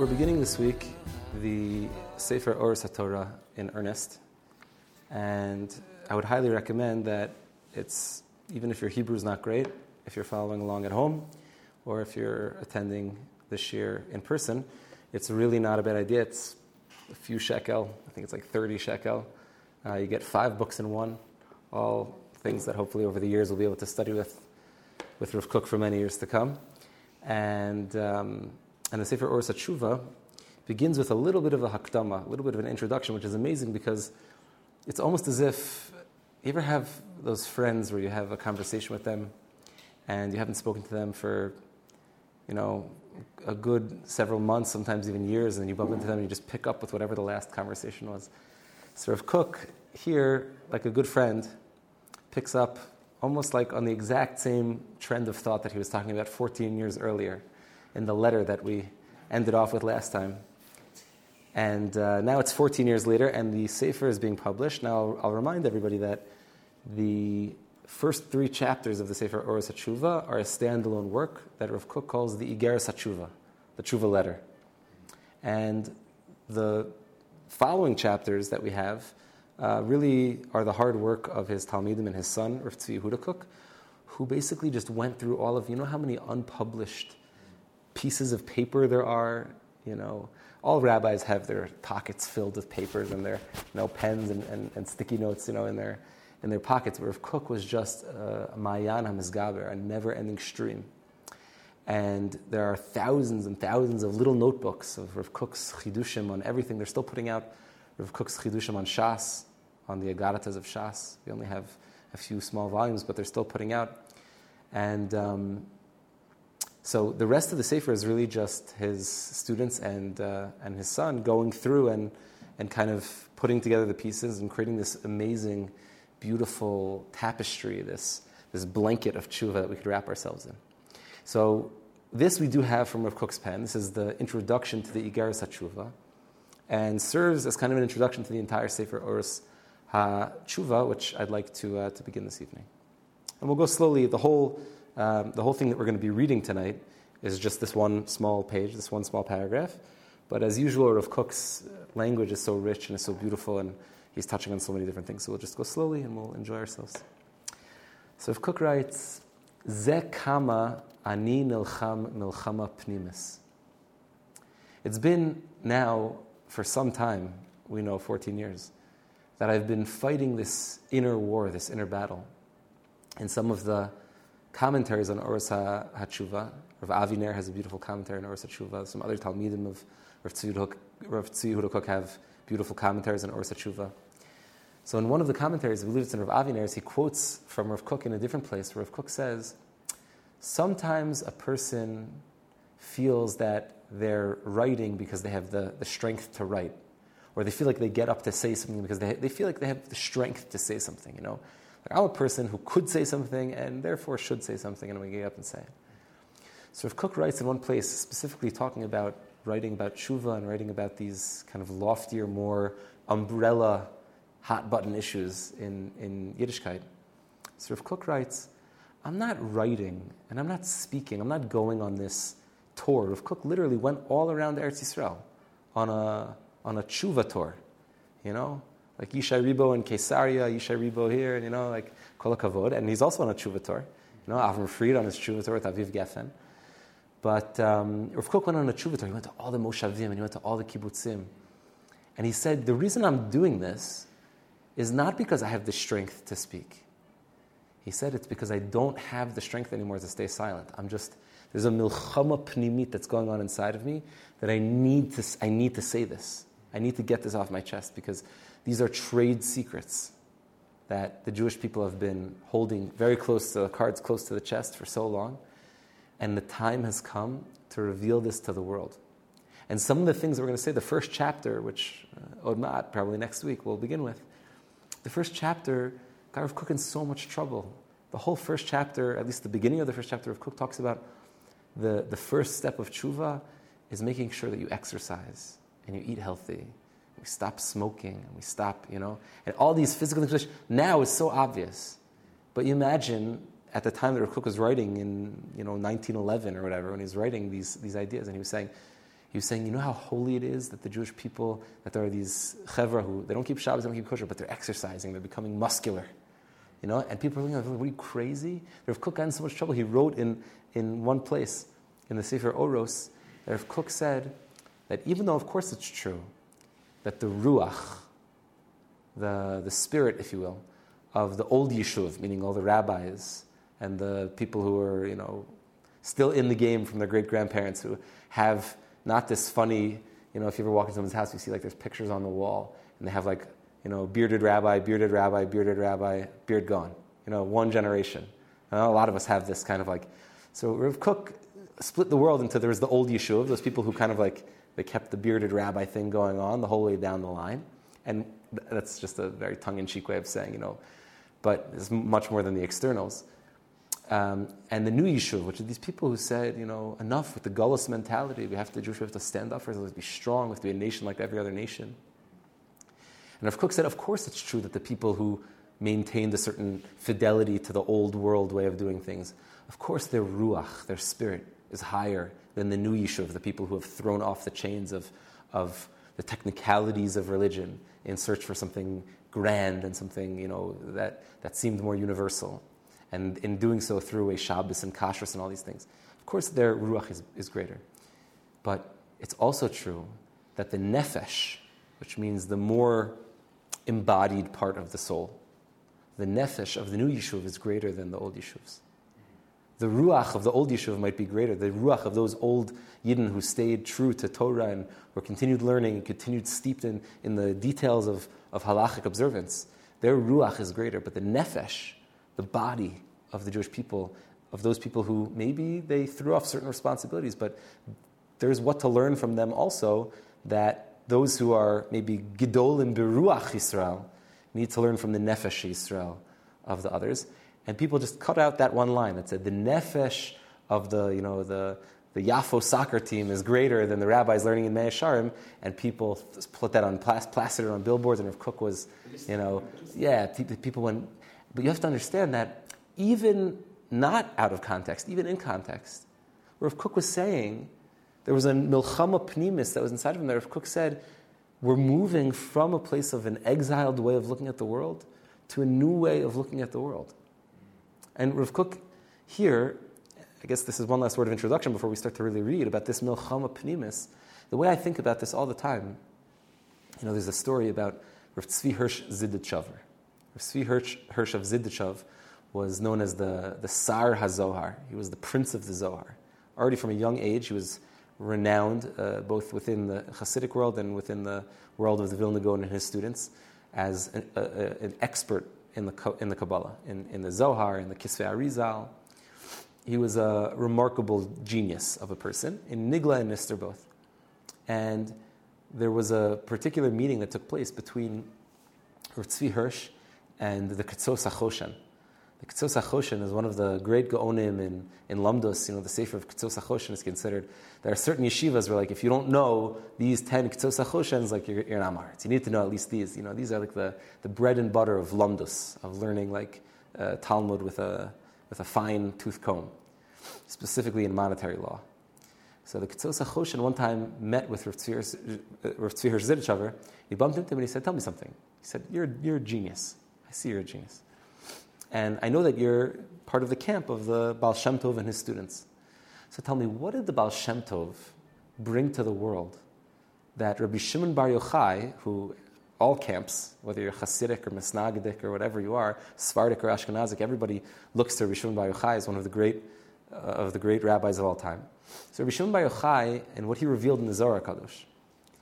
we're beginning this week the Sefer Oros HaTorah in earnest, and I would highly recommend that it's even if your Hebrew is not great, if you're following along at home, or if you're attending this year in person, it's really not a bad idea. It's a few shekel, I think it's like 30 shekel. Uh, you get five books in one, all things that hopefully over the years we'll be able to study with, with Rav Kook for many years to come. And, um, and the Sefer Oros HaTshuva begins with a little bit of a hakdama, a little bit of an introduction, which is amazing because it's almost as if you ever have those friends where you have a conversation with them and you haven't spoken to them for, you know, a good several months, sometimes even years, and then you bump into them and you just pick up with whatever the last conversation was. So Rav Kook here, like a good friend, picks up almost like on the exact same trend of thought that he was talking about 14 years earlier in the letter that we ended off with last time. And uh, now it's 14 years later, and the Sefer is being published. Now, I'll, I'll remind everybody that the first three chapters of the Sefer Oros HaTshuva are a standalone work that Rav Kook calls the Igeres HaTshuva, the Tshuva letter. And the following chapters that we have uh, really are the hard work of his Talmidim and his son, Rav Tzvi Yehuda Kook, who basically just went through all of, you know how many unpublished pieces of paper there are, you know, all rabbis have their pockets filled with papers and their you know, pens and, and, and sticky notes, you know, in their, in their pockets. Where Rav Kook was just a Mayan HaMisgaber, a never-ending stream. And there are thousands and thousands of little notebooks of Rav Kook's chidushim on everything. They're still putting out Rav Kook's chidushim on Shas, on the Agaritas of Shas. We only have a few small volumes, but they're still putting out. And um, so the rest of the Sefer is really just his students and, uh, and his son going through and, and kind of putting together the pieces and creating this amazing, beautiful tapestry, this, this blanket of tshuva that we could wrap ourselves in. So this we do have from Rav Kook's pen. This is the introduction to the Igeres HaTshuva and serves as kind of an introduction to the entire Sefer Oros HaTshuva, which I'd like to, uh, to begin this evening. And we'll go slowly. The whole um, the whole thing that we're going to be reading tonight is just this one small page, this one small paragraph. But as usual, Rav Kook's language is so rich and is so beautiful, and he's touching on so many different things. So we'll just go slowly and we'll enjoy ourselves. So Rav Kook writes, Ze kama ani nilcham milchama pnimis. It's been now for some time, we know 14 years, that I've been fighting this inner war, this inner battle. And some of the commentaries on Oros HaTshuva. Rav Aviner has a beautiful commentary on Oros HaTshuva. Some other Talmidim of Rav Tzvi have beautiful commentaries on Oros HaTshuva. So in one of the commentaries, I believe it's in Rav Aviner's, he quotes from Rav Kook in a different place. Rav Kook says, sometimes a person feels that they're writing because they have the, the strength to write. Or they feel like they get up to say something because they, they feel like they have the strength to say something, you know. I'm a person who could say something and therefore should say something, and I'm going to get up and say it. So if Kook writes in one place, specifically talking about writing about tshuva and writing about these kind of loftier, more umbrella, hot button issues in, in Yiddishkeit. So if Kook writes, I'm not writing and I'm not speaking, I'm not going on this tour. Rav Kook literally went all around Eretz Yisrael on a, on a tshuva tour, you know? Like Yishai Ribo in Caesarea, Yishai Ribo here, and you know, like Kol Kavod. And he's also on a tshuva. You know, Avram Fried on his tshuva tour with Aviv Geffen. But um, Rav Kook went on a tshuva. He went to all the moshavim and he went to all the kibbutzim. And he said, the reason I'm doing this is not because I have the strength to speak. He said it's because I don't have the strength anymore to stay silent. I'm just, there's a milchama pnimit that's going on inside of me that I need to, I need to say this. I need to get this off my chest because these are trade secrets that the Jewish people have been holding very close to the cards, close to the chest for so long. And the time has come to reveal this to the world. And some of the things that we're going to say, the first chapter, which uh, Odmat, probably next week, we'll begin with. The first chapter got Rav Kook in so much trouble. The whole first chapter, at least the beginning of the first chapter of Kook, talks about the, the first step of tshuva is making sure that you exercise and you eat healthy we stop smoking, and we stop, you know, and all these physical things. which Now it's so obvious. But you imagine at the time that Rav Kook was writing in, you know, 1911 or whatever, when he was writing these, these ideas, and he was saying, He was saying, you know how holy it is that the Jewish people, that there are these chevra who, they don't keep Shabbos, they don't keep kosher, but they're exercising, they're becoming muscular. You know, and people are what are you crazy? Rav Kook got in so much trouble. He wrote in, in one place, in the Sefer Oros, that Rav Kook said that even though, of course, it's true, that the Ruach, the, the spirit, if you will, of the old Yishuv, meaning all the rabbis and the people who are, you know, still in the game from their great grandparents who have not this funny, you know, if you ever walk into someone's house, you see like there's pictures on the wall and they have like, you know, bearded rabbi, bearded rabbi, bearded rabbi, beard gone. You know, one generation. a lot of us have this kind of like. So Rav Kook split the world into there was the old Yishuv, those people who kind of like they kept the bearded rabbi thing going on the whole way down the line, and that's just a very tongue-in-cheek way of saying, you know, but it's much more than the externals. Um, and the new Yishuv, which are these people who said, you know, enough with the gullus mentality. We have to, Jewish, we have to stand up for ourselves, be strong, we have to be a nation like every other nation. And Rav Kook said, of course it's true that the people who maintained a certain fidelity to the old world way of doing things, of course their ruach, their spirit, is higher than the new Yishuv, the people who have thrown off the chains of, of the technicalities of religion in search for something grand and something, you know, that, that seemed more universal. And in doing so through a Shabbos and Kashrus and all these things. Of course, their ruach is, is greater. But it's also true that the nefesh, which means the more embodied part of the soul. The nefesh of the new yishuv is greater than the old yishuvs. The ruach of the old yishuv might be greater. The ruach of those old yidden who stayed true to Torah and were continued learning and continued steeped in, in the details of, of halachic observance, their ruach is greater. But the nefesh, the body of the Jewish people, of those people who maybe they threw off certain responsibilities, but there's what to learn from them also that those who are maybe Gidolim Beruach Israel need to learn from the Nefesh Israel of the others. And people just cut out that one line that said the Nefesh of the, you know, the, the Yafo soccer team is greater than the rabbis learning in Mea Shearim, and people put that on plastered on billboards, and if Kook was, you know, yeah, people went. But you have to understand that even not out of context, even in context, where if Kook was saying there was a milchama pnimis that was inside of him that Rav Kook said, we're moving from a place of an exiled way of looking at the world to a new way of looking at the world. And Rav Kook here, I guess this is one last word of introduction before we start to really read about this milchama pnimis. The way I think about this all the time, you know, there's a story about Rav Tzvi Hirsch Zidichover. Rav Tzvi Hirsch, Hirsch of was known as the, the Sar HaZohar. He was the prince of the Zohar. Already from a young age, he was renowned uh, both within the Hasidic world and within the world of the Vilna Gaon and his students as an, a, a, an expert in the, in the Kabbalah, in, in the Zohar, in the Kisvei Arizal. He was a remarkable genius of a person, in Nigla and Nister both. And there was a particular meeting that took place between Tzvi Hirsch and the Ketzos HaChoshen, the Ketzos HaChoshen is one of the great Gaonim in, in Lamdos. You know, the Sefer of Ketzos HaChoshen is considered. There are certain yeshivas where, like, if you don't know these 10 Ketzos HaChoshens, like, you're, you're an Amaritz. You need to know at least these. You know, these are like the, the bread and butter of Lamdos, of learning, like, uh, Talmud with a, with a fine tooth comb, specifically in monetary law. So the Ketzos HaChoshen one time met with Rav Tzvi Zidichover. He bumped into him and he said, Tell me something. He said, You're, you're a genius. I see you're a genius. And I know that you're part of the camp of the Baal Shem Tov and his students. So tell me, what did the Baal Shem Tov bring to the world that Rabbi Shimon Bar Yochai, who all camps, whether you're Hasidic or Misnagdic or whatever you are, Sephardic or Ashkenazic, everybody looks to Rabbi Shimon Bar Yochai as one of the great, uh, of the great rabbis of all time. So Rabbi Shimon Bar Yochai and what he revealed in the Zohar Kadosh,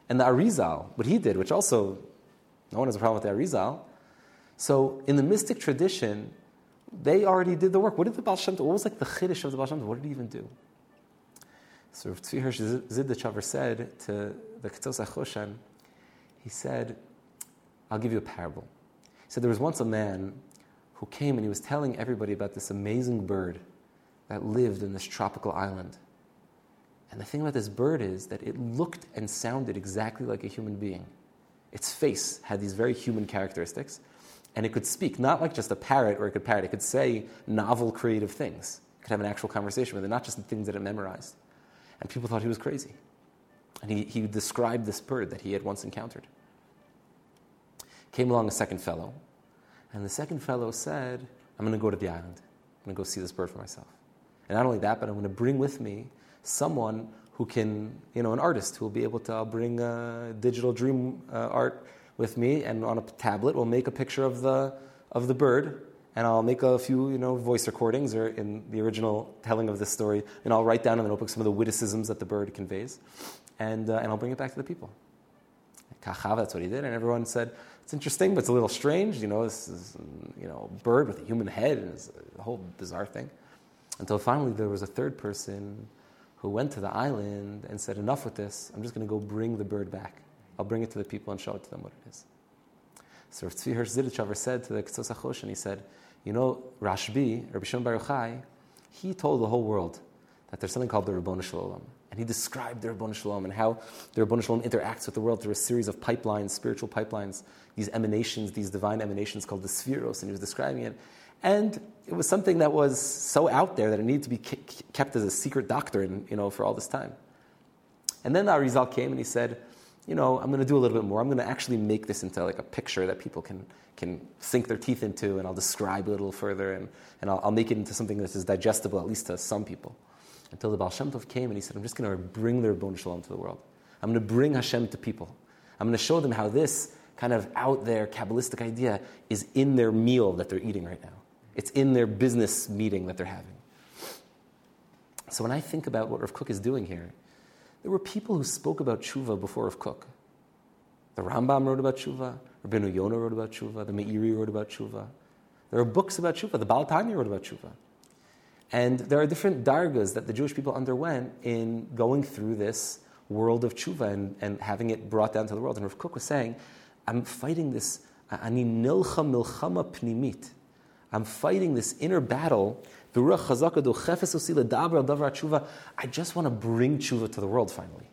and the Arizal, what he did, which also no one has a problem with the Arizal. So in the mystic tradition, they already did the work. What did the Baal Shem Tov, what was like the chiddush of the Baal Shem? What did he even do? So Tzvi Hirsch said to the Ketzos HaChoshen, he said, I'll give you a parable. He said there was once a man who came and he was telling everybody about this amazing bird that lived in this tropical island. And the thing about this bird is that it looked and sounded exactly like a human being. Its face had these very human characteristics and it could speak, not like just a parrot or it could parrot, it could say novel, creative things. It could have an actual conversation with it, not just the things that it memorized. And people thought he was crazy. And he, he described this bird that he had once encountered. Came along a second fellow, and the second fellow said, I'm going to go to the island. I'm going to go see this bird for myself. And not only that, but I'm going to bring with me someone who can, you know, an artist who will be able to I'll bring a digital dream uh, art with me, and on a tablet, we'll make a picture of the, of the bird, and I'll make a few, you know, voice recordings or in the original telling of this story, and I'll write down in the notebook some of the witticisms that the bird conveys, and, uh, and I'll bring it back to the people. Kachav, that's what he did, and everyone said, it's interesting, but it's a little strange, you know, this is, you know, a bird with a human head, and it's a whole bizarre thing. Until finally there was a third person who went to the island and said, Enough with this, I'm just going to go bring the bird back. I'll bring it to the people and show it to them what it is. So Rav Tzvi Hirsch said to the Ketzos and he said, You know, Rashbi, Rabbi Shimon Bar Yochai, he told the whole world that there's something called the Ribono Shel Olam. And he described the Ribono Shel Olam and how the Ribono Shel Olam interacts with the world through a series of pipelines, spiritual pipelines, these emanations, these divine emanations called the Sefiros, and he was describing it. And it was something that was so out there that it needed to be kept as a secret doctrine, you know, for all this time. And then the Arizal came and he said, you know, I'm going to do a little bit more. I'm going to actually make this into like a picture that people can, can sink their teeth into, and I'll describe a little further, and, and I'll, I'll make it into something that is digestible, at least to some people. Until the Baal Shem Tov came and he said, I'm just going to bring the Ribono Shel Olam to the world. I'm going to bring Hashem to people. I'm going to show them how this kind of out there Kabbalistic idea is in their meal that they're eating right now. It's in their business meeting that they're having. So when I think about what Rav Kook is doing here, there were people who spoke about tshuva before Rav Kook. The Rambam wrote about tshuva, Rabbeinu Yonah wrote about tshuva, the Meiri wrote about tshuva. There are books about tshuva, the Baal Tanya wrote about tshuva. And there are different dargas that the Jewish people underwent in going through this world of tshuva and, and having it brought down to the world. And Rav Kook was saying, I'm fighting this, ani nilcha milchama pnimit. I'm fighting this inner battle. I just want to bring tshuva to the world finally.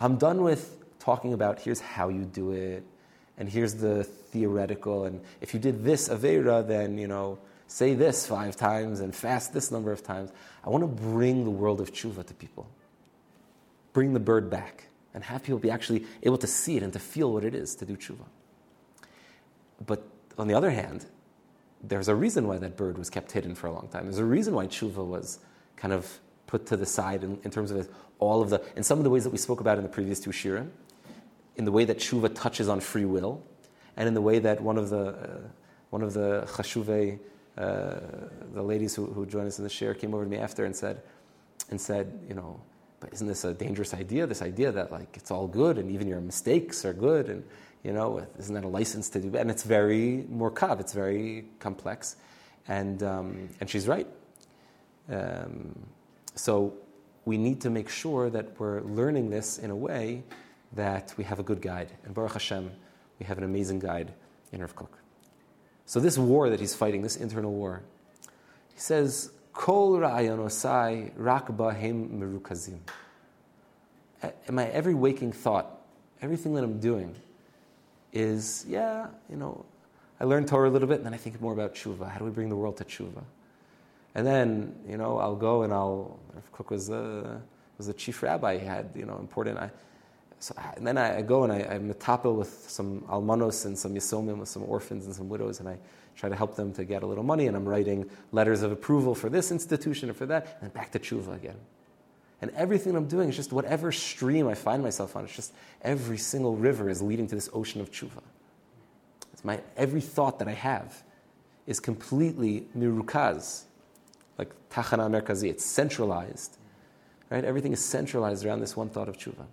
I'm done with talking about here's how you do it, and here's the theoretical, and if you did this Avera, then, you know, say this five times and fast this number of times. I want to bring the world of tshuva to people. Bring the bird back and have people be actually able to see it and to feel what it is to do tshuva. But on the other hand, there's a reason why that bird was kept hidden for a long time. There's a reason why tshuva was kind of put to the side in, in terms of all of the, in some of the ways that we spoke about in the previous two shirim, in the way that tshuva touches on free will, and in the way that one of the, uh, one of the chashuve, uh, the ladies who, who joined us in the share came over to me after and said, and said, you know, but isn't this a dangerous idea? This idea that like it's all good and even your mistakes are good and you know, isn't that a license to do? And it's very murkav, it's very complex. And, um, and she's right. Um, so we need to make sure that we're learning this in a way that we have a good guide. And Baruch Hashem, we have an amazing guide in Rav Kook. So this war that he's fighting, this internal war, he says, Kol ra'ayonosai rak bahem merukazim. My every waking thought, everything that I'm doing, is, yeah, you know, I learned Torah a little bit, and then I think more about tshuva. How do we bring the world to tshuva? And then, you know, I'll go and I'll. If Kook was a was a chief rabbi. He had, you know, important. I, so, and then I, I, go and I, I'm metapel with some almanos and some yisomim, with some orphans and some widows, and I try to help them to get a little money. And I'm writing letters of approval for this institution or for that, and back to tshuva again. And everything I'm doing is just whatever stream I find myself on. It's just every single river is leading to this ocean of tshuva. It's my, every thought that I have is completely mirukaz, like tachana merkazi. It's centralized. Right? Everything is centralized around this one thought of tshuva.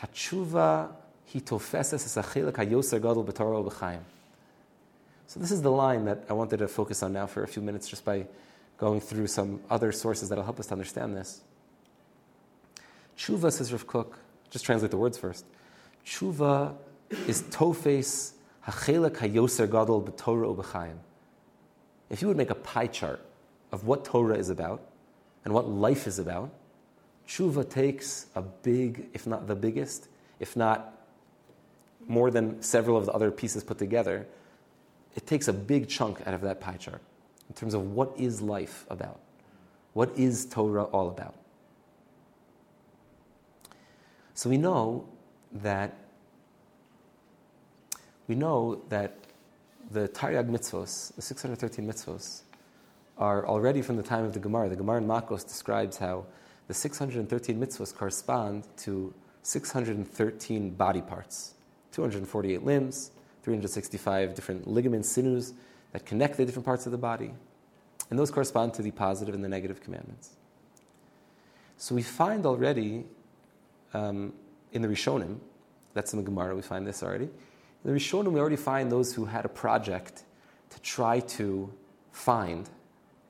Hatshuva hitofeses hayoser gadol b'chaim. So this is the line that I wanted to focus on now for a few minutes just by going through some other sources that will help us to understand this. Tshuva, says Rav Kook, just translate the words first. Tshuva is tofes hachelek hayoser gadol b'torah ub'chaim. If you would make a pie chart of what Torah is about and what life is about, tshuva takes a big, if not the biggest, if not more than several of the other pieces put together, it takes a big chunk out of that pie chart in terms of what is life about. What is Torah all about? So we know that we know that the Taryag mitzvos, the 613 mitzvos, are already from the time of the Gemara. The Gemara in Makos describes how the 613 mitzvos correspond to 613 body parts, 248 limbs, 365 different ligaments, sinews that connect the different parts of the body. And those correspond to the positive and the negative commandments. So we find already um, in the Rishonim, that's in the Gemara, we find this already. In the Rishonim, we already find those who had a project to try to find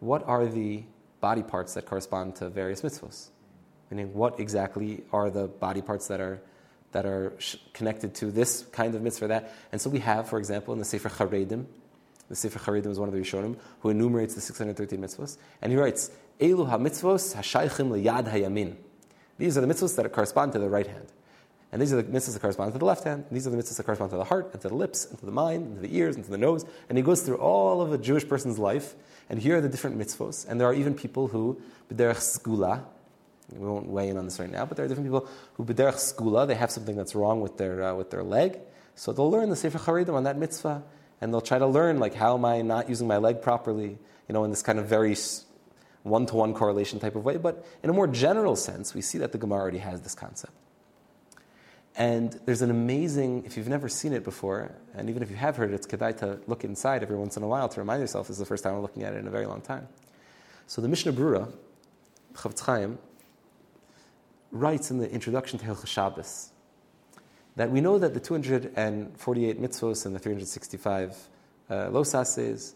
what are the body parts that correspond to various mitzvahs. Meaning, what exactly are the body parts that are that are connected to this kind of mitzvah, that. And so we have, for example, in the Sefer Charedim, the Sefer Charedim is one of the Rishonim, who enumerates the 613 mitzvahs, and he writes, Elu ha-mitzvos ha-shaychim liyad hayamin. These are the mitzvahs that correspond to the right hand. And these are the mitzvahs that correspond to the left hand. These are the mitzvahs that correspond to the heart, and to the lips, and to the mind, and to the ears, and to the nose. And he goes through all of a Jewish person's life, and here are the different mitzvahs. And there are even people who, b'derech skula, we won't weigh in on this right now, but there are different people who b'derech skula, they have something that's wrong with their, uh, with their leg. So they'll learn the Sefer Charedim on that mitzvah, and they'll try to learn, like, how am I not using my leg properly, you know, in this kind of very one-to-one correlation type of way. But in a more general sense, we see that the Gemara already has this concept. And there's an amazing, if you've never seen it before, and even if you have heard it, it's kedai to look inside every once in a while to remind yourself this is the first time I'm looking at it in a very long time. So the Mishnah Brura, Chofetz Chaim, writes in the introduction to Hilchah Shabbos that we know that the 248 mitzvos and the 365 uh, losases,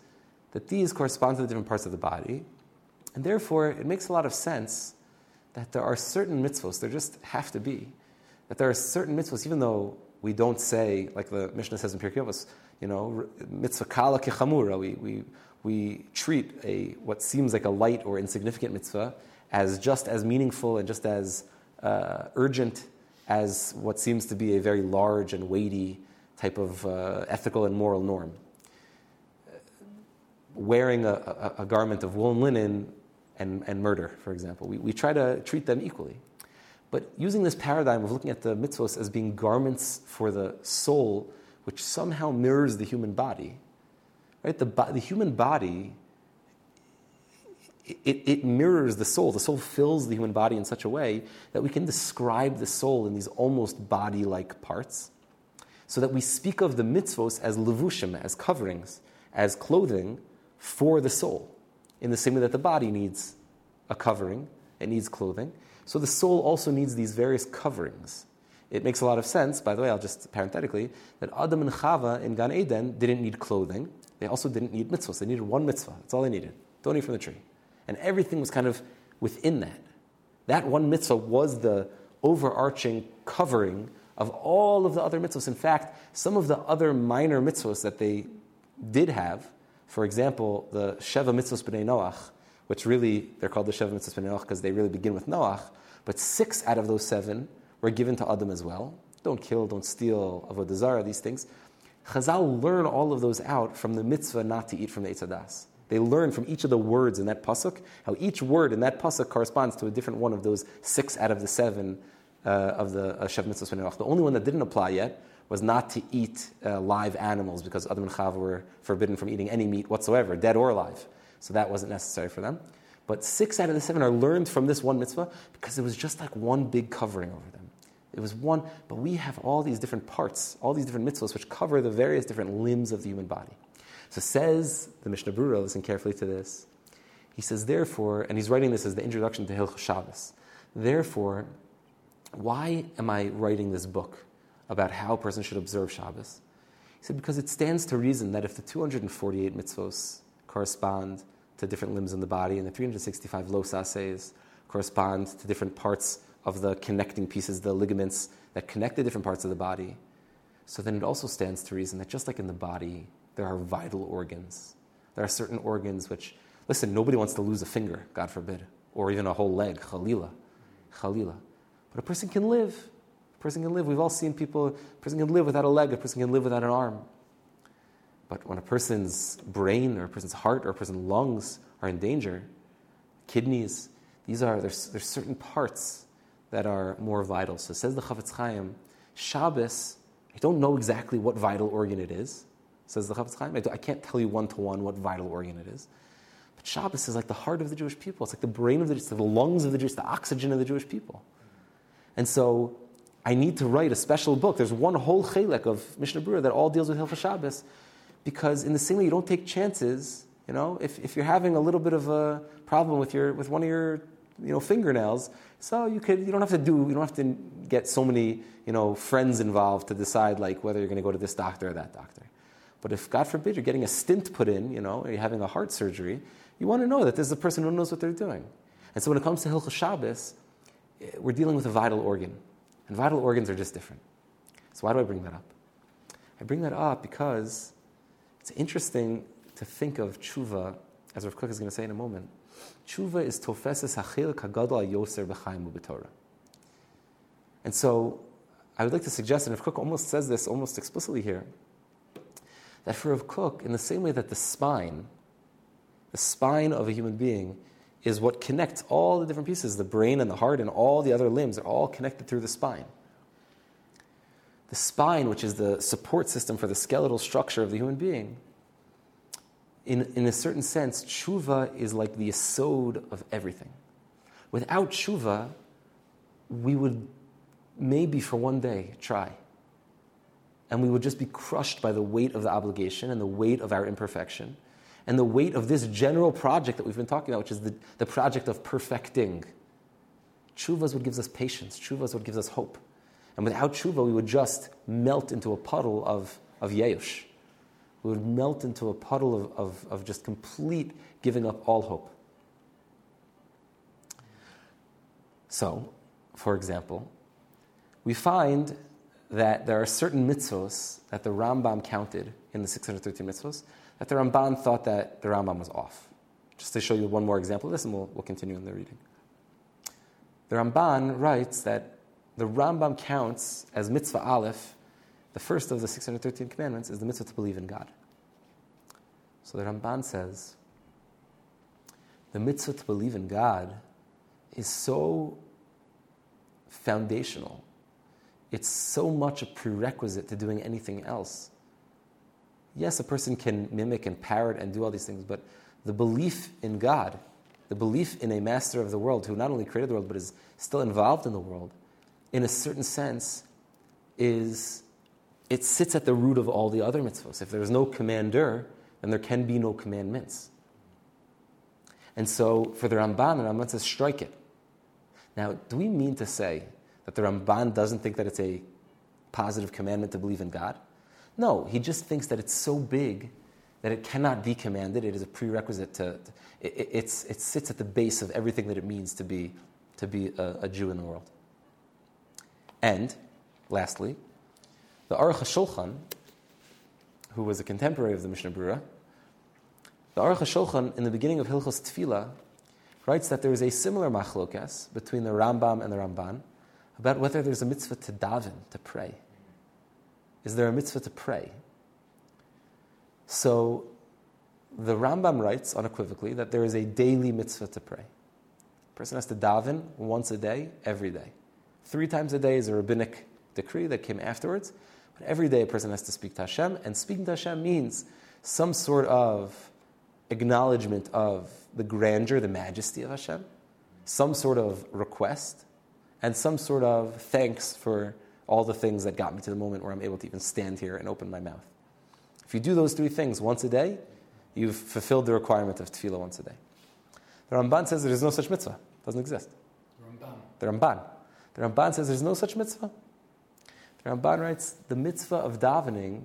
that these correspond to the different parts of the body, and therefore it makes a lot of sense that there are certain mitzvos, there just have to be, that there are certain mitzvos, even though we don't say, like the Mishnah says in Pirkei Avos, you know, mitzvah kala kechamura, we, we, we treat a, what seems like a light or insignificant mitzvah as just as meaningful and just as uh, urgent as what seems to be a very large and weighty type of uh, ethical and moral norm. Wearing a, a, a, garment of wool and linen and, and murder, for example, we, we try to treat them equally. But using this paradigm of looking at the mitzvos as being garments for the soul, which somehow mirrors the human body, right? The, the human body it, it, mirrors the soul. The soul fills the human body in such a way that we can describe the soul in these almost body like parts. So that we speak of the mitzvos as levushim, as coverings, as clothing for the soul. In the same way that the body needs a covering, it needs clothing. So the soul also needs these various coverings. It makes a lot of sense, by the way, I'll just parenthetically, that Adam and Chava in Gan Eden didn't need clothing. They also didn't need mitzvahs. They needed one mitzvah. That's all they needed. Don't eat from the tree and everything was kind of within that. That one mitzvah was the overarching covering of all of the other mitzvahs. In fact, some of the other minor mitzvahs that they did have, for example, the Sheva mitzvahs b'nei Noach, which really, they're called the Sheva mitzvahs b'nei Noach because they really begin with Noach, but six out of those seven were given to Adam as well. Don't kill, don't steal, avodah zarah, these things. Chazal learn all of those out from the mitzvah not to eat from the Eitz HaDaas. They learn from each of the words in that pasuk how each word in that pasuk corresponds to a different one of those six out of the seven uh, of the uh, Shev Mitzvah The only one that didn't apply yet was not to eat uh, live animals because Adam and Chava were forbidden from eating any meat whatsoever, dead or alive. So that wasn't necessary for them. But six out of the seven are learned from this one mitzvah because it was just like one big covering over them. It was one, but we have all these different parts, all these different mitzvahs which cover the various different limbs of the human body. So says the Mishnah Brura, listen carefully to this. He says, therefore, and he's writing this as the introduction to Hilch Shabbos. Therefore, why am I writing this book about how a person should observe Shabbos? He said, because it stands to reason that if the 248 mitzvos correspond to different limbs in the body, and the 365 los correspond to different parts of the connecting pieces, the ligaments that connect the different parts of the body, so then it also stands to reason that just like in the body, there are vital organs. There are certain organs which, listen, nobody wants to lose a finger, God forbid, or even a whole leg, khalila, khalila. But a person can live. A person can live. We've all seen people, a person can live without a leg, a person can live without an arm. But when a person's brain or a person's heart or a person's lungs are in danger, kidneys, these are, there's, there's certain parts that are more vital. So says the Chafetz Chaim, Shabbos, I don't know exactly what vital organ it is, says the Chafetz Chaim. I, I can't tell you one to one what vital organ it is. But Shabbos is like the heart of the Jewish people. It's like the brain of the, it's the lungs of the Jewish, the oxygen of the Jewish people. And so I need to write a special book. There's one whole chelek of Mishnah Berurah that all deals with Hilchah Shabbos, because in the same way you don't take chances. You know, if, if you're having a little bit of a problem with your with one of your you know fingernails, so you could you don't have to do you don't have to get so many you know friends involved to decide like whether you're going to go to this doctor or that doctor. But if God forbid you're getting a stent put in, you know, or you're having a heart surgery, you want to know that there's a person who knows what they're doing. And so when it comes to Hilchah Shabbos, eh, we're dealing with a vital organ. And vital organs are just different. So why do I bring that up? I bring that up because it's interesting to think of tshuva, as Rav Kook is going to say in a moment. Tshuva is tofeses hachil kagadol yoser b'chaim u'b'torah. And so I would like to suggest, and Rav Kook almost says this almost explicitly here, that for Rav Kook, in the same way that the spine, the spine of a human being, is what connects all the different pieces the brain and the heart and all the other limbs are all connected through the spine. The spine, which is the support system for the skeletal structure of the human being, in, in a certain sense, tshuva is like the yesod of everything. Without tshuva, we would maybe for one day try. And we would just be crushed by the weight of the obligation and the weight of our imperfection and the weight of this general project that we've been talking about, which is the, the project of perfecting. Tshuva is what gives us patience. Tshuva is what gives us hope. And without tshuva, we would just melt into a puddle of, of yeush. We would melt into a puddle of, of, of just complete giving up all hope. So, for example, we find that there are certain mitzvos that the Rambam counted in the 613 mitzvos that the Ramban thought that the Rambam was off. Just to show you one more example of this, and we'll, we'll continue in the reading. The Ramban writes that the Rambam counts as mitzvah aleph, the first of the 613 commandments is the mitzvah to believe in God. So the Ramban says, the mitzvah to believe in God is so foundational. It's so much a prerequisite to doing anything else yes, a person can mimic and parrot and do all these things, but the belief in God, the belief in a master of the world who not only created the world but is still involved in the world, in a certain sense, is it sits at the root of all the other mitzvahs. If there is no commander, then there can be no commandments. And so for the Ramban, the Ramban says, strike it. Now, do we mean to say that the Ramban doesn't think that it's a positive commandment to believe in God? No, he just thinks that it's so big that it cannot be commanded. It is a prerequisite to, it, it sits at the base of everything that it means to be, to be a, a Jew in the world. And, lastly, the Aruch HaShulchan, who was a contemporary of the Mishnah Berurah, the Aruch HaShulchan, in the beginning of Hilchos Tefillah, writes that there is a similar machlokas between the Rambam and the Ramban about whether there's a mitzvah to daven, to pray is there a mitzvah to pray? So the Rambam writes unequivocally that there is a daily mitzvah to pray. A person has to daven once a day, every day. Three times a day is a rabbinic decree that came afterwards, but every day a person has to speak to Hashem, and speaking to Hashem means some sort of acknowledgement of the grandeur, the majesty of Hashem, some sort of request, and some sort of thanks for all the things that got me to the moment where I'm able to even stand here and open my mouth. If you do those three things once a day, you've fulfilled the requirement of tefillah once a day. The Ramban says there is no such mitzvah. It doesn't exist. The Ramban. The Ramban. The Ramban says there's no such mitzvah. The Ramban writes the mitzvah of davening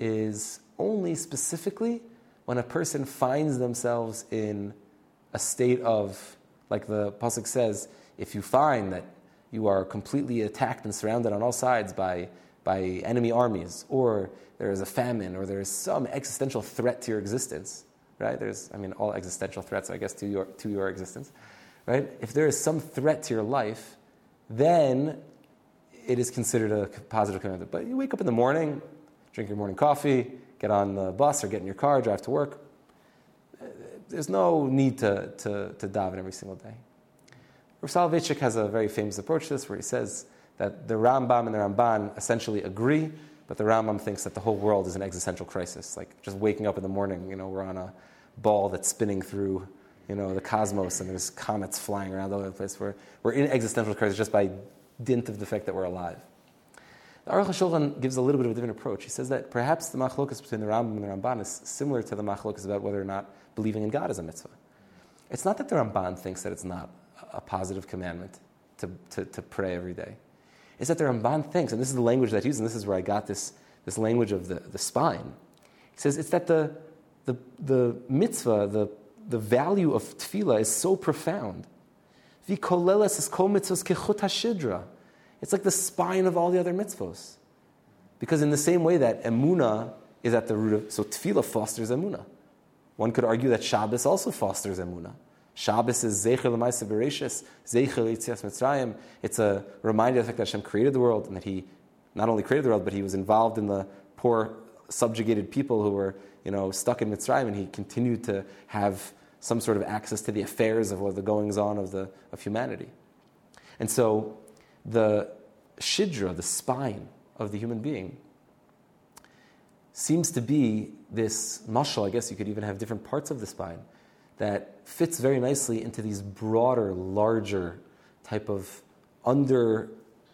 is only specifically when a person finds themselves in a state of, like the pasuk says, if you find that you are completely attacked and surrounded on all sides by, by enemy armies, or there is a famine, or there is some existential threat to your existence, right? There's, I mean, all existential threats, I guess, to your, to your existence, right? If there is some threat to your life, then it is considered a positive commandment. But you wake up in the morning, drink your morning coffee, get on the bus or get in your car, drive to work. There's no need to, to, to daven every single day. Rav has a very famous approach to this where he says that the Rambam and the Ramban essentially agree, but the Rambam thinks that the whole world is an existential crisis. Like just waking up in the morning, you know, we're on a ball that's spinning through, you know, the cosmos and there's comets flying around all over the place. We're, we're in existential crisis just by dint of the fact that we're alive. The Aruch HaShulchan gives a little bit of a different approach. He says that perhaps the machlokas between the Rambam and the Ramban is similar to the machlokas about whether or not believing in God is a mitzvah. It's not that the Ramban thinks that it's not a positive commandment to, to, to pray every day. It's that the Ramban thinks, and this is the language that he uses, and this is where I got this, this language of the, the spine. He says it's that the, the, the mitzvah, the, the value of tefillah is so profound. It's like the spine of all the other mitzvahs. Because in the same way that emuna is at the root of, so tefillah fosters emuna. One could argue that Shabbos also fosters emuna. Shabbos is Zecher L'maisa Bereshis, Zecher L'Yitzias Mitzrayim. It's a reminder of the fact that Hashem created the world and that He not only created the world, but He was involved in the poor, subjugated people who were, you know, stuck in Mitzrayim, and He continued to have some sort of access to the affairs of what the goings on of the of humanity. And so, the shidra, the spine of the human being, seems to be this muscle, I guess you could even have different parts of the spine that fits very nicely into these broader, larger type of under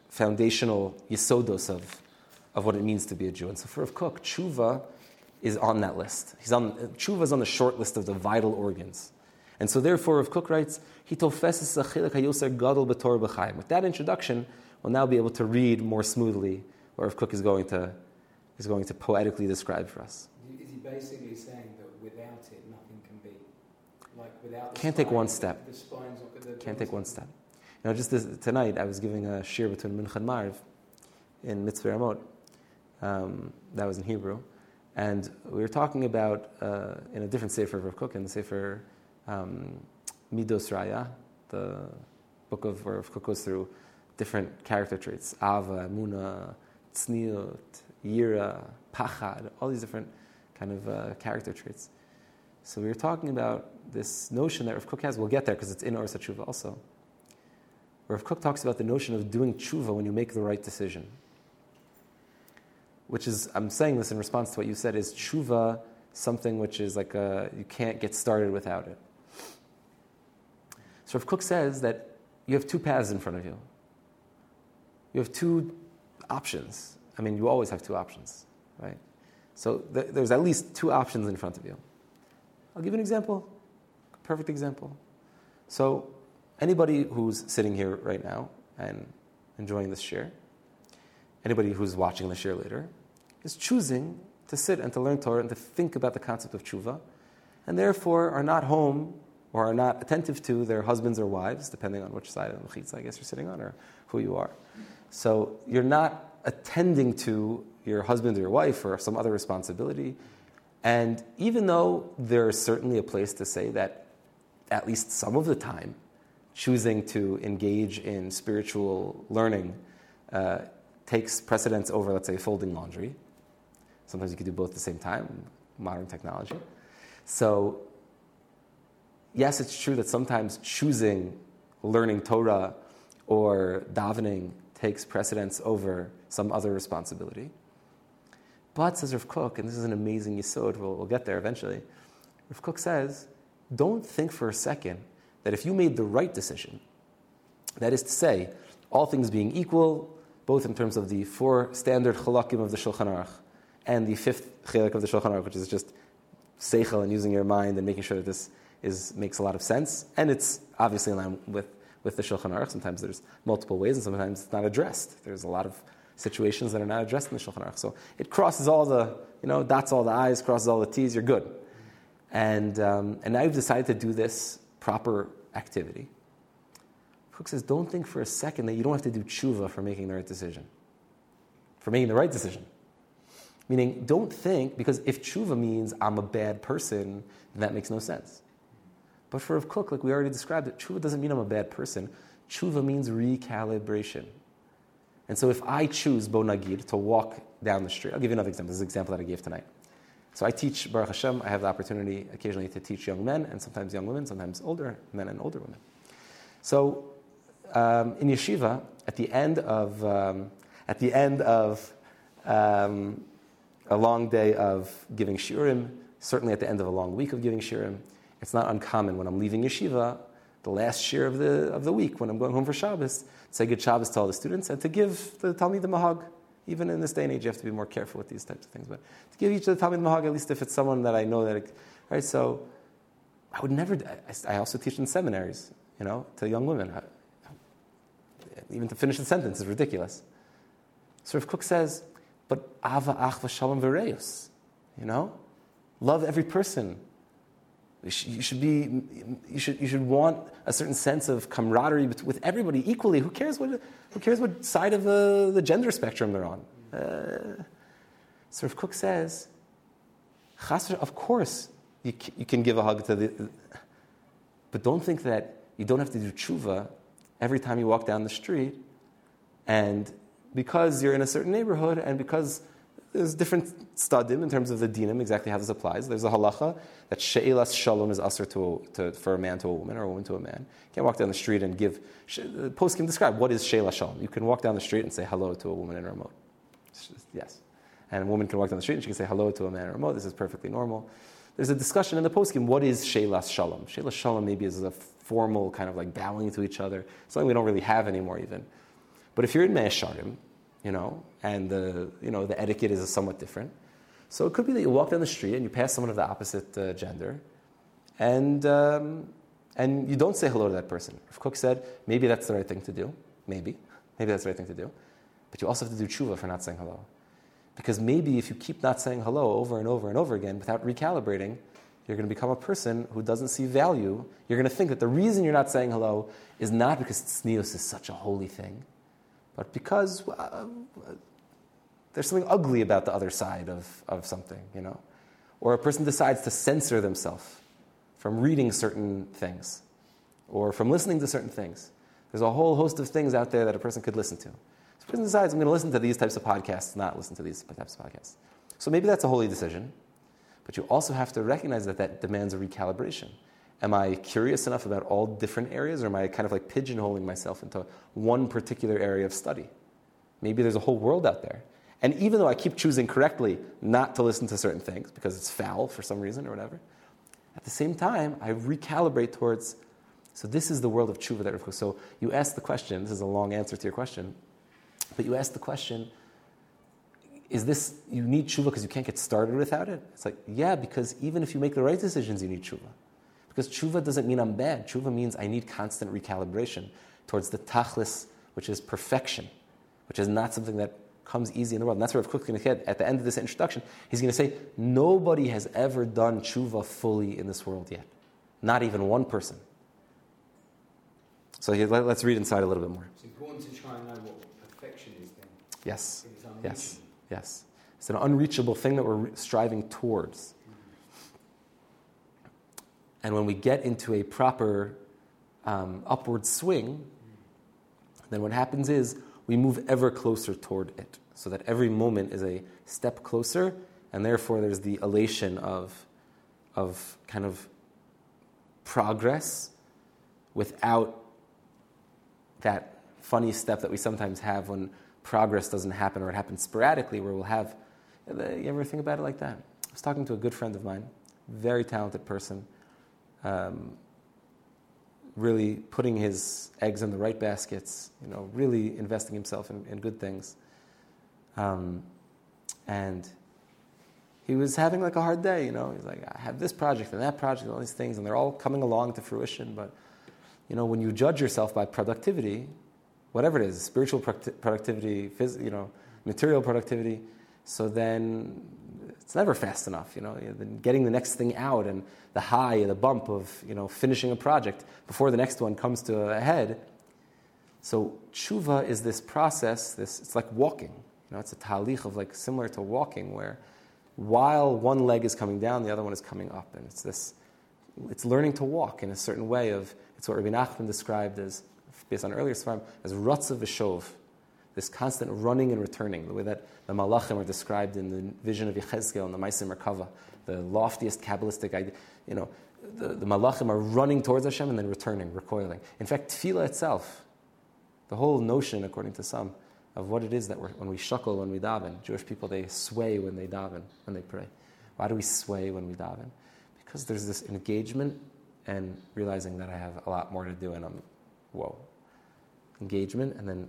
foundational yisodos of, of what it means to be a Jew. And so for Rav Kook, tshuva is on that list. He's on, tshuva is on the short list of the vital organs. And so therefore, Rav Kook writes, he tofeses gadol b'tor b'chaim. With that introduction, we'll now be able to read more smoothly what Rav Kook is going to, is going to poetically describe for us. Is he basically saying that without it, nothing can be? Like without Can't take one step. The spine's not the Can't take one step. You know, just this, tonight I was giving a shir between Mincha and Marv in Mitzpe Ramot. Um, that was in Hebrew. And we were talking about, uh, in a different Sefer of Kook, in the Sefer um, Midos Raya, the book of where Rav Kook goes through different character traits Ava, Muna, Tzniut, Yira, Pachad, all these different kind of uh, character traits. So we were talking about this notion that Rav Kook has. We'll get there because it's in Oros HaTshuva also. Rav Kook talks about the notion of doing tshuva when you make the right decision. Which is, I'm saying this in response to what you said, is tshuva something which is like a, you can't get started without it. So Rav Kook says that you have two paths in front of you. You have two options. I mean, you always have two options, right? So th- there's at least two options in front of you. I'll give you an example, perfect example. So anybody who's sitting here right now and enjoying this share, anybody who's watching the share later, is choosing to sit and to learn Torah and to think about the concept of tshuva, and therefore are not home or are not attentive to their husbands or wives, depending on which side of the mechitza I guess you're sitting on or who you are. So you're not attending to your husband or your wife or some other responsibility. And even though there is certainly a place to say that at least some of the time, choosing to engage in spiritual learning uh, takes precedence over, let's say, folding laundry. Sometimes you can do both at the same time, modern technology. So, yes, it's true that sometimes choosing learning Torah or davening takes precedence over some other responsibility. But, says Rav Kook, and this is an amazing yisod, we'll, we'll get there eventually, Rav Kook says, don't think for a second that if you made the right decision, that is to say, all things being equal, both in terms of the four standard chalakim of the Shulchan Aruch and the fifth chilak of the Shulchan Aruch, which is just seichel and using your mind and making sure that this is, makes a lot of sense, and it's obviously in line with, with the Shulchan Aruch. Sometimes there's multiple ways, and sometimes it's not addressed. There's a lot of situations that are not addressed in the Shulchan Aruch. So it crosses all the, you know, dots all the I's, crosses all the T's, you're good. And, um, and now you've decided to do this proper activity. Kook says, don't think for a second that you don't have to do tshuva for making the right decision. For making the right decision. Meaning, don't think, because if tshuva means I'm a bad person, then that makes no sense. But for Rav Kook, like we already described it, tshuva doesn't mean I'm a bad person. Tshuva means recalibration. And so if I choose, Bo Nagid, to walk down the street, I'll give you another example. This is an example that I gave tonight. So I teach, Baruch Hashem, I have the opportunity occasionally to teach young men and sometimes young women, sometimes older men and older women. So um, in yeshiva, at the end of, um, at the end of um, a long day of giving shiurim, certainly at the end of a long week of giving shiurim, it's not uncommon when I'm leaving yeshiva, the last shir of the, of the week, when I'm going home for Shabbos, to say good Shabbos to all the students and to give the Talmud the Mahag. Even in this day and age, you have to be more careful with these types of things. But to give each of the Talmud Mahag, at least if it's someone that I know that, it, right? So I would never, I, also teach in seminaries, you know, to young women. Even to finish the sentence is ridiculous. So if Kook says, but ava achva shalom v'reus, you know, love every person. You should, be, you should, you should want a certain sense of camaraderie with everybody equally. Who cares what, who cares what side of the, the gender spectrum they're on? Uh, so if Kook says, of course, you, you can give a hug to the, but don't think that you don't have to do tshuva every time you walk down the street and because you're in a certain neighborhood and because there's different stadim in terms of the dinim, exactly how this applies. There's a halacha that she'ilas shalom is usher to, to, for a man to a woman or a woman to a man. You can't walk down the street and give. The post can describe what is she'ilas shalom. You can walk down the street and say hello to a woman in a remote. Yes. And a woman can walk down the street and she can say hello to a man in a remote. This is perfectly normal. There's a discussion in the poskim. What is she'ilas shalom? She'ilas shalom maybe is a formal kind of like bowing to each other. Something we don't really have anymore even. But if you're in Mea Shearim, you know, and the, you know, the etiquette is somewhat different. So it could be that you walk down the street and you pass someone of the opposite uh, gender, and, um, and you don't say hello to that person. If Kook said, maybe that's the right thing to do, maybe, maybe that's the right thing to do, but you also have to do tshuva for not saying hello. Because maybe if you keep not saying hello over and over and over again without recalibrating, you're going to become a person who doesn't see value. You're going to think that the reason you're not saying hello is not because tznius is such a holy thing, but because uh, there's something ugly about the other side of, of something, you know? Or a person decides to censor themselves from reading certain things or from listening to certain things. There's a whole host of things out there that a person could listen to. So a person decides, I'm going to listen to these types of podcasts, not listen to these types of podcasts. So maybe that's a holy decision, but you also have to recognize that that demands a recalibration. Am I curious enough about all different areas, or am I kind of like pigeonholing myself into one particular area of study? Maybe there's a whole world out there. And even though I keep choosing correctly not to listen to certain things because it's foul for some reason or whatever, at the same time, I recalibrate towards. So this is the world of tshuva that Rav So you ask the question. This is a long answer to your question, but you ask the question: Is this you need tshuva because you can't get started without it? It's like yeah, because even if you make the right decisions, you need tshuva. Because tshuva doesn't mean I'm bad. Tshuva means I need constant recalibration towards the tachlis, which is perfection, which is not something that comes easy in the world. And that's where Rav going to get at the end of this introduction. He's going to say, nobody has ever done tshuva fully in this world yet. Not even one person. So here, let, us read inside a little bit more. It's important to try and know what perfection is then. Yes. Yes. Yes. It's an unreachable thing that we're striving towards. And when we get into a proper um, upward swing, then what happens is we move ever closer toward it, so that every moment is a step closer, and therefore there's the elation of, of kind of progress without that funny step that we sometimes have when progress doesn't happen or it happens sporadically, where we'll have. You ever think about it like that? I was talking to a good friend of mine, very talented person um, really putting his eggs in the right baskets, you know, really investing himself in, in good things. Um, and he was having like a hard day, you know. He's like, I have this project and that project and all these things, and they're all coming along to fruition. But, you know, when you judge yourself by productivity, whatever it is, spiritual productivity, phys- you know, material productivity, so then it's never fast enough, you know. Getting the next thing out and the high, the bump of you know finishing a project before the next one comes to a head. So tshuva is this process. This it's like walking. You know, it's a talich of like similar to walking, where while one leg is coming down, the other one is coming up, and it's this. It's learning to walk in a certain way of. It's what Rabbi Nachman described as, based on earlier svarim, as rutzav v'shov this constant running and returning, the way that the malachim are described in the vision of Yechezkel and the Maaseh Merkava, the loftiest Kabbalistic idea. You know, the, the malachim are running towards Hashem and then returning, recoiling. In fact, tefillah itself, The whole notion, according to some, of what it is that we're, when we shuckle, when we daven, Jewish people, they sway when they daven, when they pray. Why do we sway when we daven? Because there's this engagement and realizing that I have a lot more to do and I'm, whoa. Engagement and then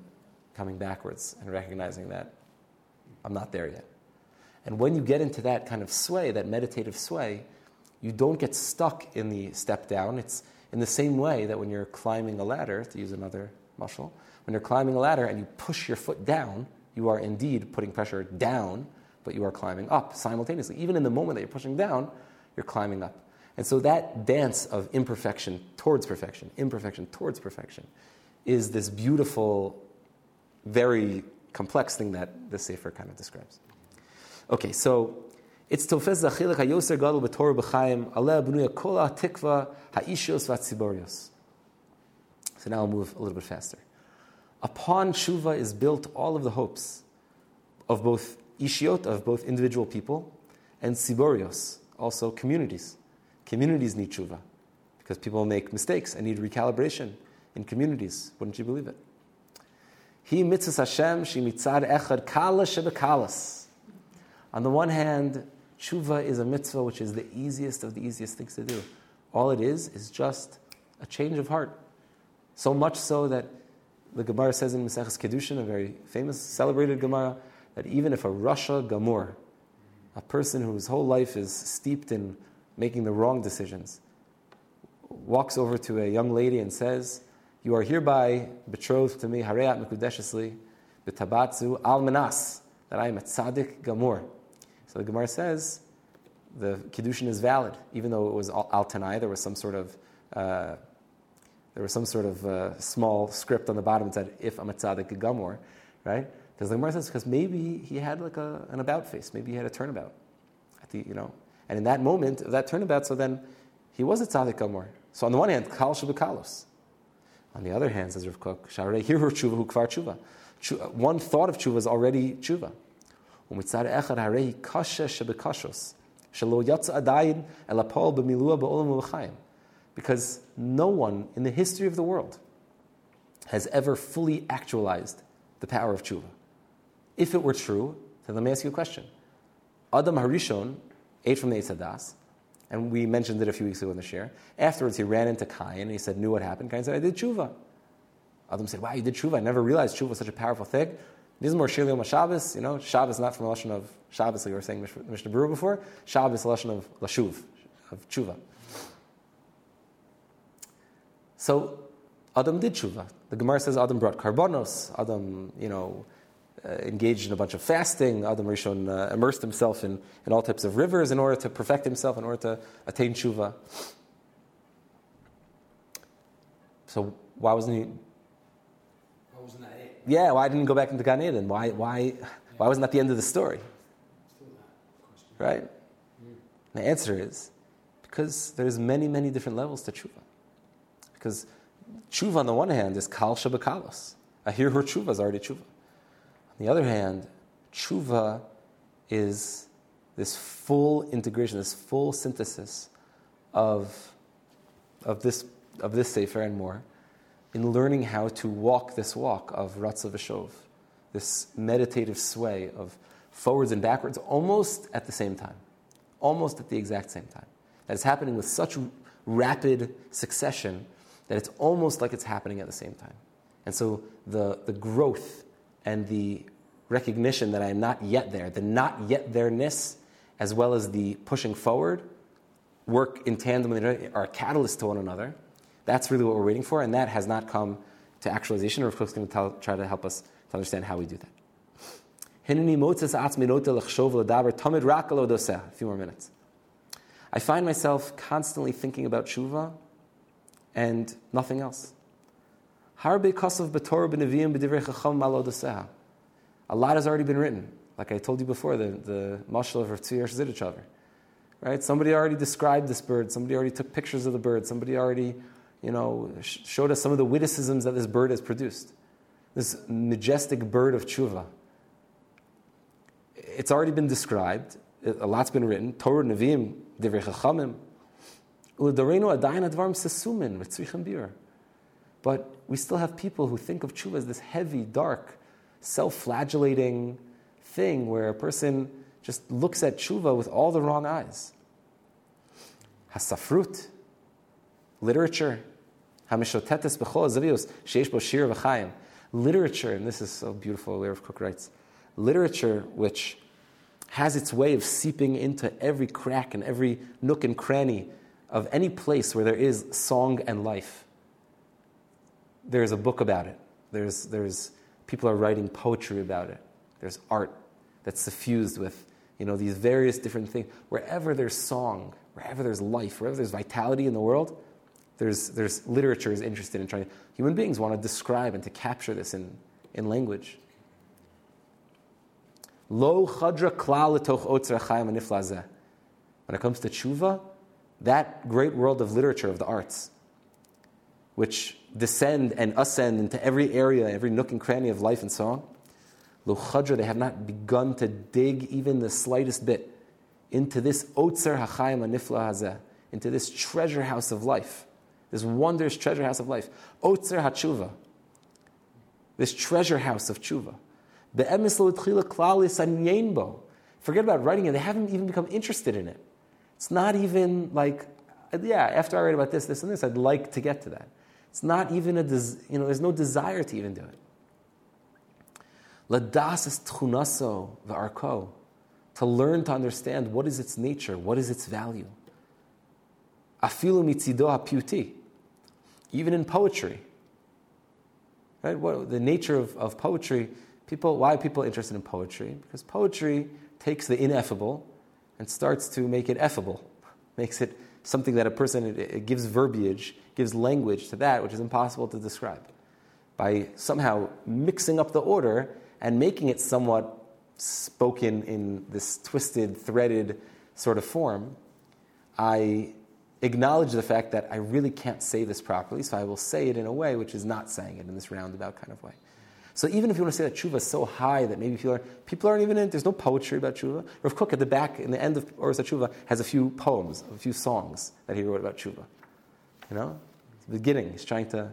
coming backwards and recognizing that I'm not there yet. And when you get into that kind of sway, that meditative sway, you don't get stuck in the step down. It's in the same way that when you're climbing a ladder, to use another muscle, when you're climbing a ladder and you push your foot down, you are indeed putting pressure down, but you are climbing up simultaneously. Even in the moment that you're pushing down, you're climbing up. And so that dance of imperfection towards perfection, imperfection towards perfection, is this beautiful, very complex thing that the Sefer kind of describes. Okay, so it's tofez zachilek hayoser gadol b'torah b'chaim aleh b'nuya kol tikva ha'ishos v'atziborios. So now I'll move a little bit faster. Upon tshuva is built all of the hopes of both ishiot, of both individual people, and siborios, also communities. Communities need tshuva because people make mistakes and need recalibration in communities. Wouldn't you believe it? He mitzvah Hashem she mitzad echad kala shebekalas. On the one hand, tshuva is a mitzvah which is the easiest of the easiest things to do. All it is is just a change of heart. So much so that the Gemara says in Maseches Kiddushin, a very famous, celebrated Gemara, that even if a Rasha Gamor, a person whose whole life is steeped in making the wrong decisions, walks over to a young lady and says, You are hereby betrothed to me, Hareat Mekudeshesli, B'tabatzu al menas, that I am a tzaddik gamur. So the Gemara says, the Kiddushin is valid, even though it was al tanai, there was some sort of uh, there was some sort of uh, small script on the bottom that said, if I'm a tzaddik gamur, right? Because the Gemara says, because maybe he had like a, an about face, maybe he had a turnabout. At the, you know, and in that moment of that turnabout, so then he was a tzaddik gamor. So on the one hand, kal shabakalos. On the other hand, says Rav Kook, sharei tshuva hu kvar tshuva. Uh, one thought of tshuva is already tshuva. Because no one in the history of the world has ever fully actualized the power of tshuva. If it were true, then let me ask you a question. Adam Harishon ate from the Eitz HaDaas, and we mentioned it a few weeks ago in the share. Afterwards, he ran into Cain and he said, knew what happened. Cain said, I did tshuva. Adam said, wow, you did tshuva. I never realized tshuva was such a powerful thing. This is more Shili Yom Shabbos. You know, Shabbos not from a lashon of Shabbos, like we were saying Mishnah Berurah before. Shabbos, a lashon of lashuv, of tshuva. So Adam did tshuva. The Gemara says Adam brought karbonos. Adam, you know, engaged in a bunch of fasting. Adam Rishon uh, immersed himself in, in all types of rivers in order to perfect himself, in order to attain tshuva. So why wasn't he? Why wasn't that it? Yeah, why didn't he go back into Gan Eden? Why, why, why wasn't that the end of the story? Still that question. Right? The answer is because there's many, many different levels to tshuva. Because tshuva on the one hand is kal shabakalos. I hear her tshuva is already tshuva. On the other hand, tshuva is this full integration, this full synthesis of, of, this, of this Sefer and more in learning how to walk this walk of Ratzav Veshov, this meditative sway of forwards and backwards almost at the same time, almost at the exact same time. That is happening with such rapid succession that it's almost like it's happening at the same time. And so the, the growth and the recognition that I am not yet there, the not yet there ness, as well as the pushing forward, work in tandem, are a catalyst to one another. That's really what we're waiting for, and that has not come to actualization. Rav Kook's going to tell, try to help us to understand how we do that. A few more minutes. I find myself constantly thinking about tshuva and nothing else. Harbe kasav b'torah b'neviim b'divrei chacham malodaseh. A lot has already been written. Like I told you before, the, the mashal of Rav Tzvi. Right? Somebody already described this bird. Somebody already took pictures of the bird. Somebody already, you know, sh- showed us some of the witticisms that this bird has produced. This majestic bird of tshuva. It's already been described. A lot's been written. Torah, Nevi'im, Divrei Chachamim. But we still have people who think of tshuva as this heavy, dark, self flagellating thing where a person just looks at tshuva with all the wrong eyes. Hasafrut, literature, Hamishotetes b'chol bo shir. Literature, and this is so beautiful, Rav Kook writes, literature which has its way of seeping into every crack and every nook and cranny of any place where there is song and life. There's a book about it. There's, there's people are writing poetry about it. There's art that's suffused with you know, these various different things. Wherever there's song, wherever there's life, wherever there's vitality in the world, there's, there's literature is interested in trying. Human beings want to describe and to capture this in, in language. Lo chadra klal When it comes to tshuva, that great world of literature, of the arts, which descend and ascend into every area, every nook and cranny of life and so on, Luchadra, they have not begun to dig even the slightest bit into this otzer hachayim anifla hazeh, into this treasure house of life, this wondrous treasure house of life, otzer hatshuva, this treasure house of tshuva. Forget about writing it. They haven't even become interested in it. It's not even like, yeah, after I write about this, this, and this, I'd like to get to that. It's not even a, des- you know, there's no desire to even do it. Ladas is tchunaso. To learn to understand what is its nature, what is its value. Afilu mitzido hapiuti. Even in poetry. Right? What, the nature of, of poetry People, why are people interested in poetry? Because poetry takes the ineffable and starts to make it effable, makes it something that a person, it, it gives verbiage, gives language to that which is impossible to describe. By somehow mixing up the order and making it somewhat spoken in this twisted, threaded sort of form, I acknowledge the fact that I really can't say this properly, so I will say it in a way which is not saying it in this roundabout kind of way. So even if you want to say that tshuva is so high that maybe people, are, people aren't even in, there's no poetry about tshuva. Rav Kook at the back, in the end of Oros tshuva, has a few poems, a few songs that he wrote about tshuva. You know, the beginning, he's trying to.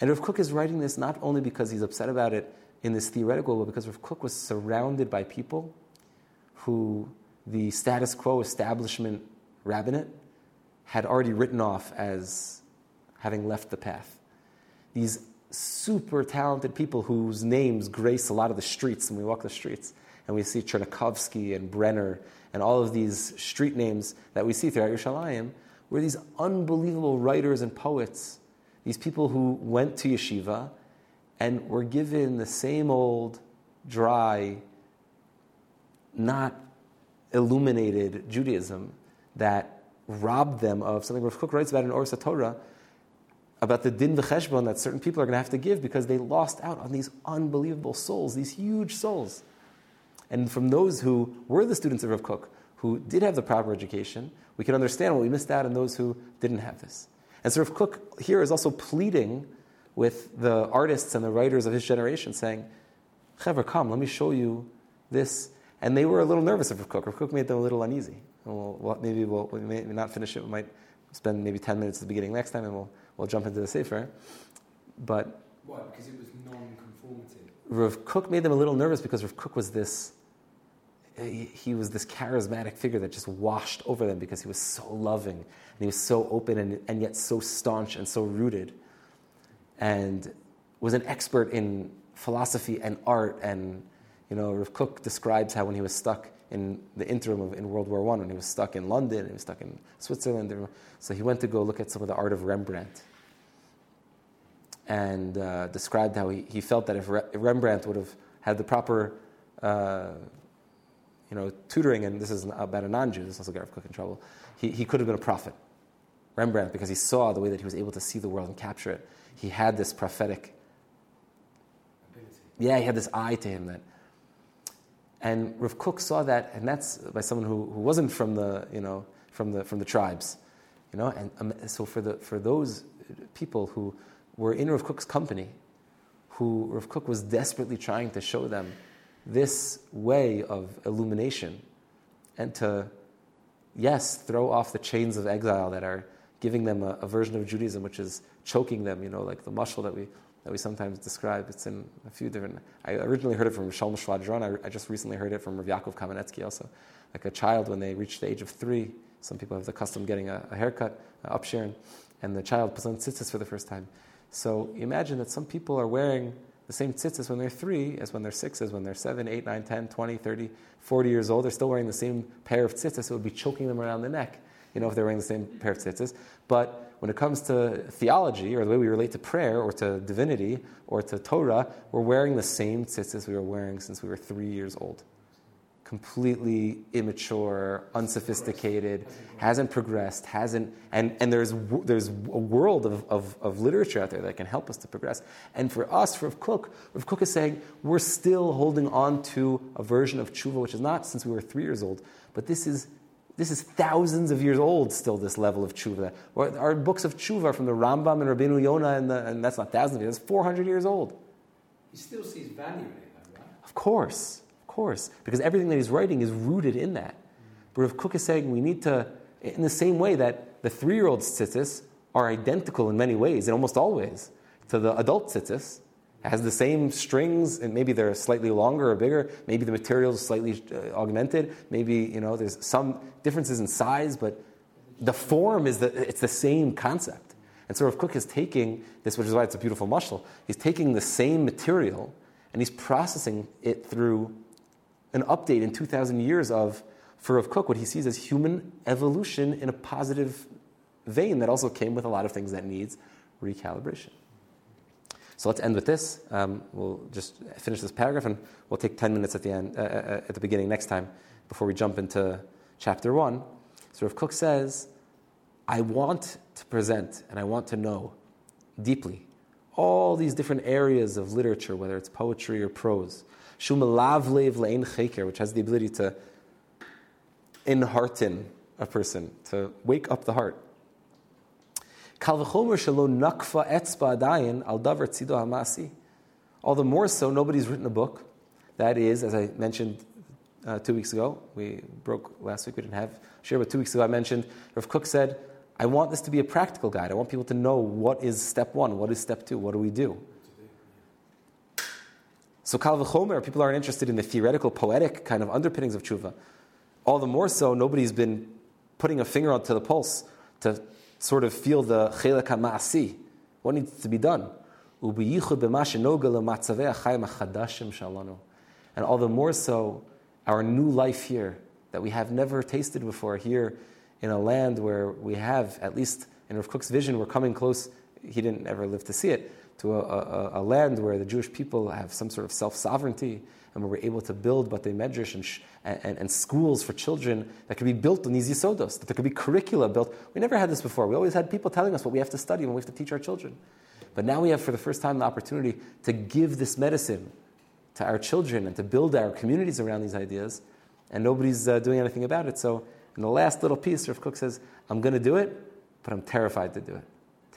And Rav Kook is writing this not only because he's upset about it in this theoretical, but because Rav Kook was surrounded by people who the status quo establishment rabbinate had already written off as having left the path. These super talented people whose names grace a lot of the streets when we walk the streets. And we see Chernikovsky and Brenner and all of these street names that we see throughout Yerushalayim were these unbelievable writers and poets, these people who went to yeshiva and were given the same old, dry, not illuminated Judaism that robbed them of something Rav Kook writes about in Or Torah about the din v'cheshbon that certain people are going to have to give because they lost out on these unbelievable souls, these huge souls. And from those who were the students of Rav Kook, who did have the proper education, we can understand what we missed out on those who didn't have this. And so Rav Kook here is also pleading with the artists and the writers of his generation, saying, Chaver, come, let me show you this. And they were a little nervous of Rav Kook. Rav Kook made them a little uneasy. We'll, we'll, maybe we'll, we may not finish it. We might spend maybe 10 minutes at the beginning next time and we'll we'll jump into the Sefer. But. Why? Because it was non conformative. Rav Kook made them a little nervous because Rav Kook was this. He, was this charismatic figure that just washed over them because he was so loving and he was so open and, and yet so staunch and so rooted and was an expert in philosophy and art and you know Rav Kook describes how when he was stuck in the interim of in World War One when he was stuck in London, he was stuck in Switzerland. So he went to go look at some of the art of Rembrandt and uh, described how he, he felt that if, Re- Rembrandt would have had the proper, uh, you know, tutoring, and this is about a non-Jew, this also got Rav Kook in trouble, he, he could have been a prophet. Rembrandt, because he saw the way that he was able to see the world and capture it. He had this prophetic, ability. yeah, he had this eye to him that. And Rav Kook saw that, and that's by someone who, who wasn't from the, you know, from the, from the tribes. You know, and um, so for, the, for those people who were in Rav Kook's company, who Rav Kook was desperately trying to show them this way of illumination and to, yes, throw off the chains of exile that are giving them a, a, version of Judaism which is choking them, you know, like the mushal that we, that we sometimes describe. It's in a few different. I originally heard it from Shalom Shvadron. I, I just recently heard it from Rav Yaakov Kamenetsky also. Like a child, when they reach the age of three, some people have the custom getting a, a haircut, uh, upsherin, and the child puts on tzitzis for the first time. So imagine that some people are wearing the same tzitzis when they're three as when they're six, as when they're seven, eight, nine, 10, 20, 30, 40 years old. They're still wearing the same pair of tzitzis. It would be choking them around the neck, you know, if they're wearing the same pair of tzitzis. But when it comes to theology or the way we relate to prayer or to divinity or to Torah, we're wearing the same tzitzis we were wearing since we were three years old completely immature, unsophisticated, hasn't progressed, hasn't, and, and there's, there's a world of, of, of, literature out there that can help us to progress. And for us, for Rav Kook, Rav Kook is saying we're still holding on to a version of tshuva, which is not since we were three years old, but this is, this is thousands of years old still, this level of tshuva. Our books of tshuva from the Rambam and Rabbeinu Yonah, and, the, and that's not thousands of years, that's 400 years old. He still sees value in it, though, right? Of course of course, because everything that he's writing is rooted in that. But Rav Kook is saying we need to, in the same way that the three year old tzitzis are identical in many ways, and almost always, to the adult tzitzis, has the same strings, and maybe they're slightly longer or bigger. Maybe the material is slightly uh, augmented. Maybe you know there's some differences in size, but the form is the it's the same concept. And so Rav Kook is taking this, which is why it's a beautiful mushal. He's taking the same material and he's processing it through an update in 2,000 years of, for Rav Kook, what he sees as human evolution in a positive vein that also came with a lot of things that needs recalibration. So let's end with this. Um, we'll just finish this paragraph and we'll take 10 minutes at the end, uh, uh, uh, at the beginning next time before we jump into chapter 1. So Rav Kook says, I want to present and I want to know deeply all these different areas of literature, whether it's poetry or prose, Shumalavlev le'en cheker, which has the ability to enhearten a person, to wake up the heart. Kal v'chomer shelo nakfa etzba adayin al davar tzido hamasi. All the more so, nobody's written a book that is, as I mentioned uh, two weeks ago, we broke last week, we didn't have share, but two weeks ago I mentioned, Rav Kook said, I want this to be a practical guide. I want people to know what is step one, what is step two, what do we do? So Kal v'chomer, people aren't interested in the theoretical, poetic kind of underpinnings of tshuva. All the more so, nobody's been putting a finger onto the pulse to sort of feel the chelak ha'ma'asi. What needs to be done? And all the more so, our new life here that we have never tasted before, here in a land where we have, at least in Rav Kook's vision, we're coming close. He didn't ever live to see it to a, a, a, land where the Jewish people have some sort of self sovereignty and where we're able to build batei medrash and, sh- and, and, schools for children that could be built on these yisodos, that there could be curricula built. We never had this before. We always had people telling us what we have to study and we have to teach our children. But now we have, for the first time, the opportunity to give this medicine to our children and to build our communities around these ideas, and nobody's uh, doing anything about it. So, in the last little piece, Rav Kook says, I'm going to do it, but I'm terrified to do it,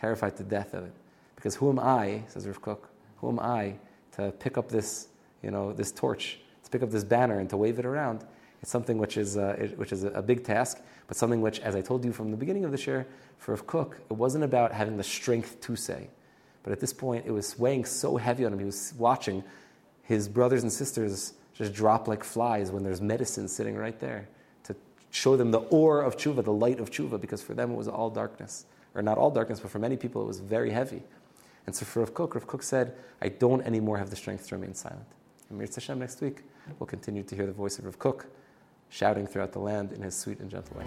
terrified to death of it. Because who am I, says Rav Kook, who am I to pick up this, you know, this torch, to pick up this banner and to wave it around? It's something which is, uh, which is a big task, but something which, as I told you from the beginning of the share, for Rav Kook, it wasn't about having the strength to say. But at this point, it was weighing so heavy on him. He was watching his brothers and sisters just drop like flies when there's medicine sitting right there to show them the ore of tshuva, the light of tshuva, because for them it was all darkness. Or not all darkness, but for many people it was very heavy. And so for Rav Kook, Rav Kook said, I don't anymore have the strength to remain silent. And Mir Hashem next week, we'll continue to hear the voice of Rav Kook shouting throughout the land in his sweet and gentle way.